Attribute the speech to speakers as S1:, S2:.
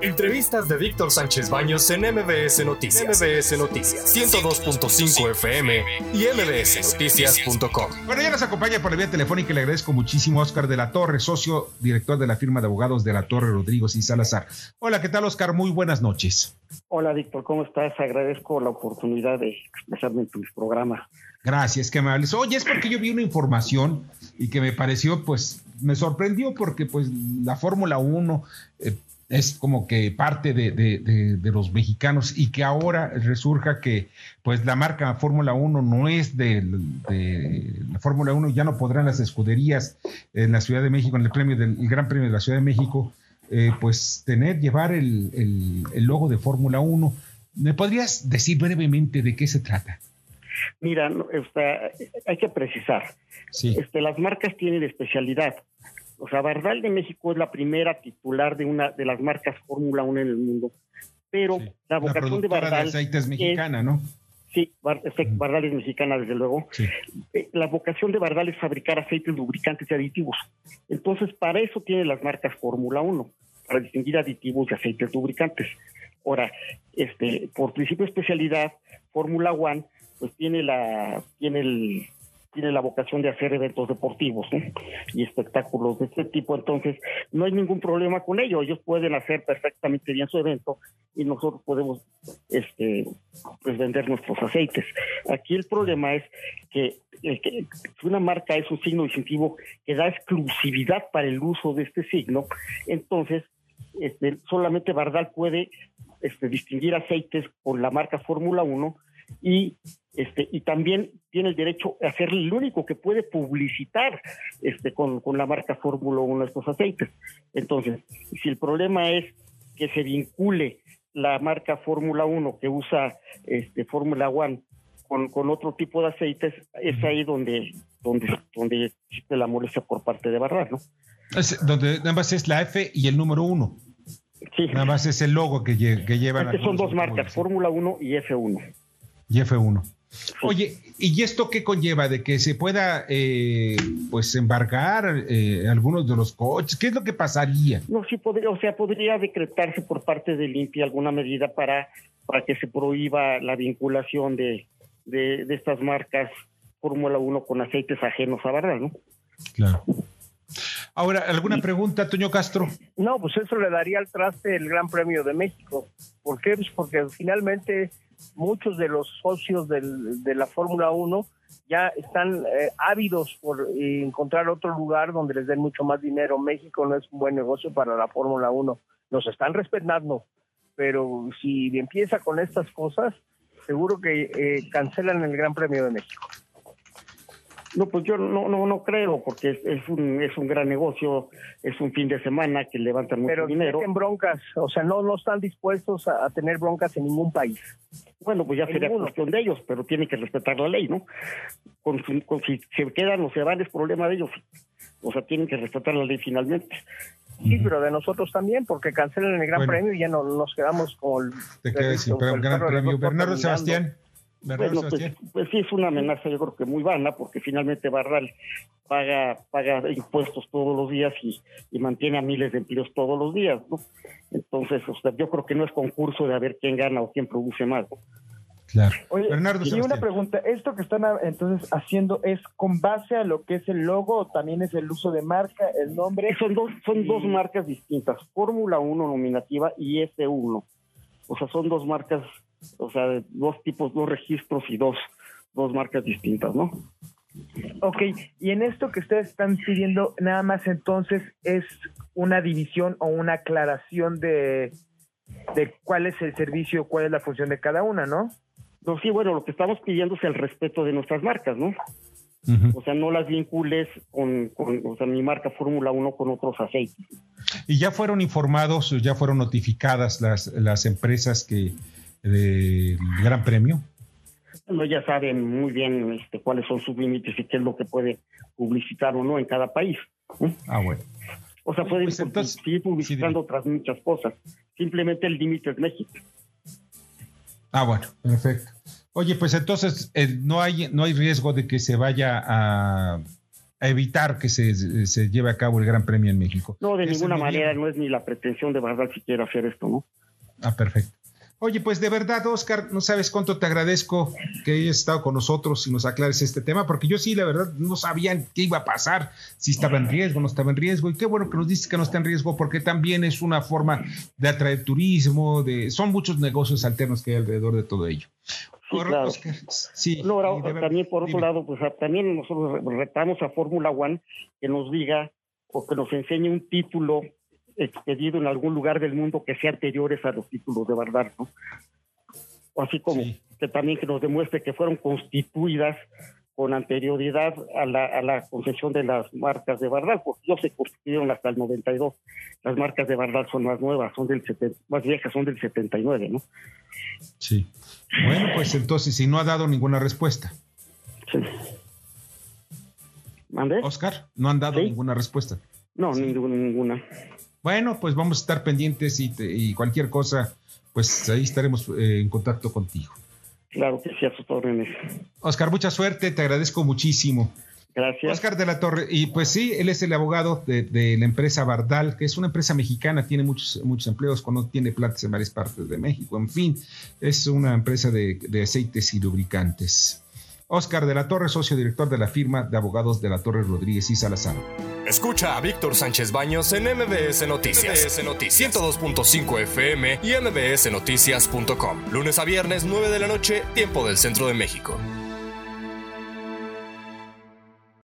S1: Entrevistas de Víctor Sánchez Baños en MBS Noticias. MBS Noticias. 102.5 FM y mbsnoticias.com.
S2: Bueno, ya nos acompaña por la vía telefónica y le agradezco muchísimo a Oscar de la Torre, socio director de la firma de abogados de la Torre Rodrigo y Salazar. Hola, ¿qué tal, Oscar? Muy buenas noches.
S3: Hola, Víctor, ¿cómo estás? Agradezco la oportunidad de expresarme en tu programa.
S2: Gracias, qué amables. Oye, es porque yo vi una información y que me pareció, pues, me sorprendió porque, pues, la Fórmula 1 eh, es como que parte de, de, los mexicanos y que ahora resurja que pues la marca Fórmula 1 no es de, la Fórmula 1, ya no podrán las escuderías en la Ciudad de México, en el premio del Gran Premio de la Ciudad de México, eh, pues tener, llevar el, el, logo de Fórmula 1. ¿Me podrías decir brevemente de qué se trata?
S3: Mira, hay que precisar. Sí. Este, las marcas tienen especialidad. O sea, Bardal de México es la primera titular de una de las marcas Fórmula 1 en el mundo, pero la vocación de Bardal
S2: de aceite es mexicana, ¿no?
S3: Sí, Bardal es mexicana, desde luego. Eh, la vocación de Bardal es fabricar aceites lubricantes y aditivos. Entonces, para eso tiene las marcas Fórmula 1, para distinguir aditivos y aceites lubricantes. Ahora, este, por principio de especialidad, Fórmula 1, pues tiene la, tiene el, tiene la vocación de hacer eventos deportivos y espectáculos de este tipo, entonces no hay ningún problema con ello, ellos pueden hacer perfectamente bien su evento y nosotros podemos este pues vender nuestros aceites. Aquí el problema es que, que una marca es un signo distintivo que da exclusividad para el uso de este signo, entonces este, solamente Bardal puede este, distinguir aceites con la marca Fórmula 1 y este, y también tiene el derecho a ser el único que puede publicitar este, con, la marca Fórmula 1 estos aceites. Entonces, si el problema es que se vincule la marca Fórmula 1 que usa este, Fórmula 1 con, con, otro tipo de aceites, es ahí donde, donde, donde existe la molestia por parte de Barra, ¿no?
S2: donde nada más es la F y el número 1. Sí. Nada más es el logo que, que llevan.
S3: son dos marcas, Fórmula 1 y F1.
S2: Y F1. Oye, ¿y esto qué conlleva? ¿De que se pueda eh, pues embargar eh, algunos de los coches? ¿Qué es lo que pasaría?
S3: No, sí podría, o sea, podría decretarse por parte de Limpia alguna medida para, para que se prohíba la vinculación de, de, estas marcas Fórmula 1 con aceites ajenos a barra, ¿no?
S2: Claro. Ahora, ¿alguna pregunta, Toño Castro?
S4: No, pues eso le daría al traste el Gran Premio de México. ¿Por qué? Pues porque finalmente muchos de los socios de la Fórmula 1 ya están eh, ávidos por encontrar otro lugar donde les den mucho más dinero. México no es un buen negocio para la Fórmula 1. Nos están respetando, pero si empieza con estas cosas, seguro que eh, cancelan el Gran Premio de México.
S3: No, pues yo no, no, no creo, porque es, un, es un gran negocio, es un fin de semana que levantan mucho dinero.
S4: Pero broncas, o sea, no, no están dispuestos a, tener broncas en ningún país.
S3: Bueno, pues ya sería cuestión de ellos, pero tienen que respetar la ley, ¿no? Con, si se quedan o se van es problema de ellos. O sea, tienen que respetar la ley finalmente.
S4: Sí, pero de nosotros también, porque cancelan el Gran Premio y ya no, nos quedamos con el...
S2: Te quedas sin Gran Premio. Bernardo Sebastián.
S3: Bueno, pues, pues, sí es una amenaza, yo creo que muy vana, porque finalmente Barral paga, paga impuestos todos los días y, mantiene a miles de empleos todos los días, ¿no? Entonces, yo creo que no es concurso de a ver quién gana o quién produce más,
S5: Claro. Oye, Bernardo y una pregunta, ¿esto que están entonces haciendo es con base a lo que es el logo o también es el uso de marca, el nombre?
S3: Son dos, son dos marcas distintas, Fórmula 1 nominativa y F1. O sea, son dos marcas o sea, dos tipos, dos registros y dos, dos marcas distintas, ¿no?
S5: Ok, y en esto que ustedes están pidiendo, nada más entonces es una división o una aclaración de, de cuál es el servicio, cuál es la función de cada una, ¿no?
S3: No, sí, bueno, lo que estamos pidiendo es el respeto de nuestras marcas, ¿no? O sea, no las vincules con, con o sea, mi marca Fórmula 1 con otros aceites.
S2: ¿Y ya fueron informados, ya fueron notificadas las, las empresas que, del Gran Premio?
S3: Bueno, ya saben muy bien este, cuáles son sus límites y qué es lo que puede publicitar o no en cada país.
S2: Ah, bueno.
S3: O sea, pueden pues seguir publicitando otras muchas cosas. Simplemente el límite es México.
S2: Ah, bueno, perfecto. Oye, pues entonces eh, no hay no hay riesgo de que se vaya a evitar que se, se, lleve a cabo el Gran Premio en México.
S3: No, de ninguna manera, no es ni la pretensión de verdad siquiera hacer esto, ¿no?
S2: Ah, perfecto. Oye, pues de verdad, Oscar, no sabes cuánto te agradezco que hayas estado con nosotros y nos aclares este tema, porque yo sí, la verdad, no sabían qué iba a pasar, si estaba en riesgo, no estaba en riesgo, y qué bueno que nos dices que no está en riesgo, porque también es una forma de atraer turismo, de, son muchos negocios alternos que hay alrededor de todo ello.
S3: Sí, claro. sí, no, también por otro lado, pues también nosotros retamos a Fórmula One que nos diga o que nos enseñe un título expedido en algún lugar del mundo que sea anteriores a los títulos de Bardal, ¿no? Así como que también que nos demuestre que fueron constituidas con anterioridad a la, a la concesión de las marcas de Bardal, porque no se constituyeron hasta el 92. Las marcas de Bardal son más nuevas, son del más viejas, son del 79, ¿no?
S2: Sí. Bueno, pues entonces, si no ha dado ninguna respuesta. Sí.
S3: ¿Mande?
S2: Oscar, no han dado ninguna respuesta.
S3: No, ninguna.
S2: Bueno, pues vamos a estar pendientes y, cualquier cosa, pues ahí estaremos eh, en contacto contigo.
S3: Claro que sí, a sus órdenes.
S2: Oscar, mucha suerte, te agradezco muchísimo.
S3: Gracias.
S2: Oscar de la Torre, y pues sí, él es el abogado de, la empresa Bardal, que es una empresa mexicana, tiene muchos, muchos empleos, cuando tiene plantas en varias partes de México, en fin, es una empresa de, de aceites y lubricantes. Oscar de la Torre, socio director de la firma de abogados de la Torre Rodríguez y Salazar.
S1: Escucha a Víctor Sánchez Baños en MBS Noticias. MBS Noticias 102.5 FM y MBSNoticias.com. Lunes a viernes, 9 de la noche, tiempo del centro de México.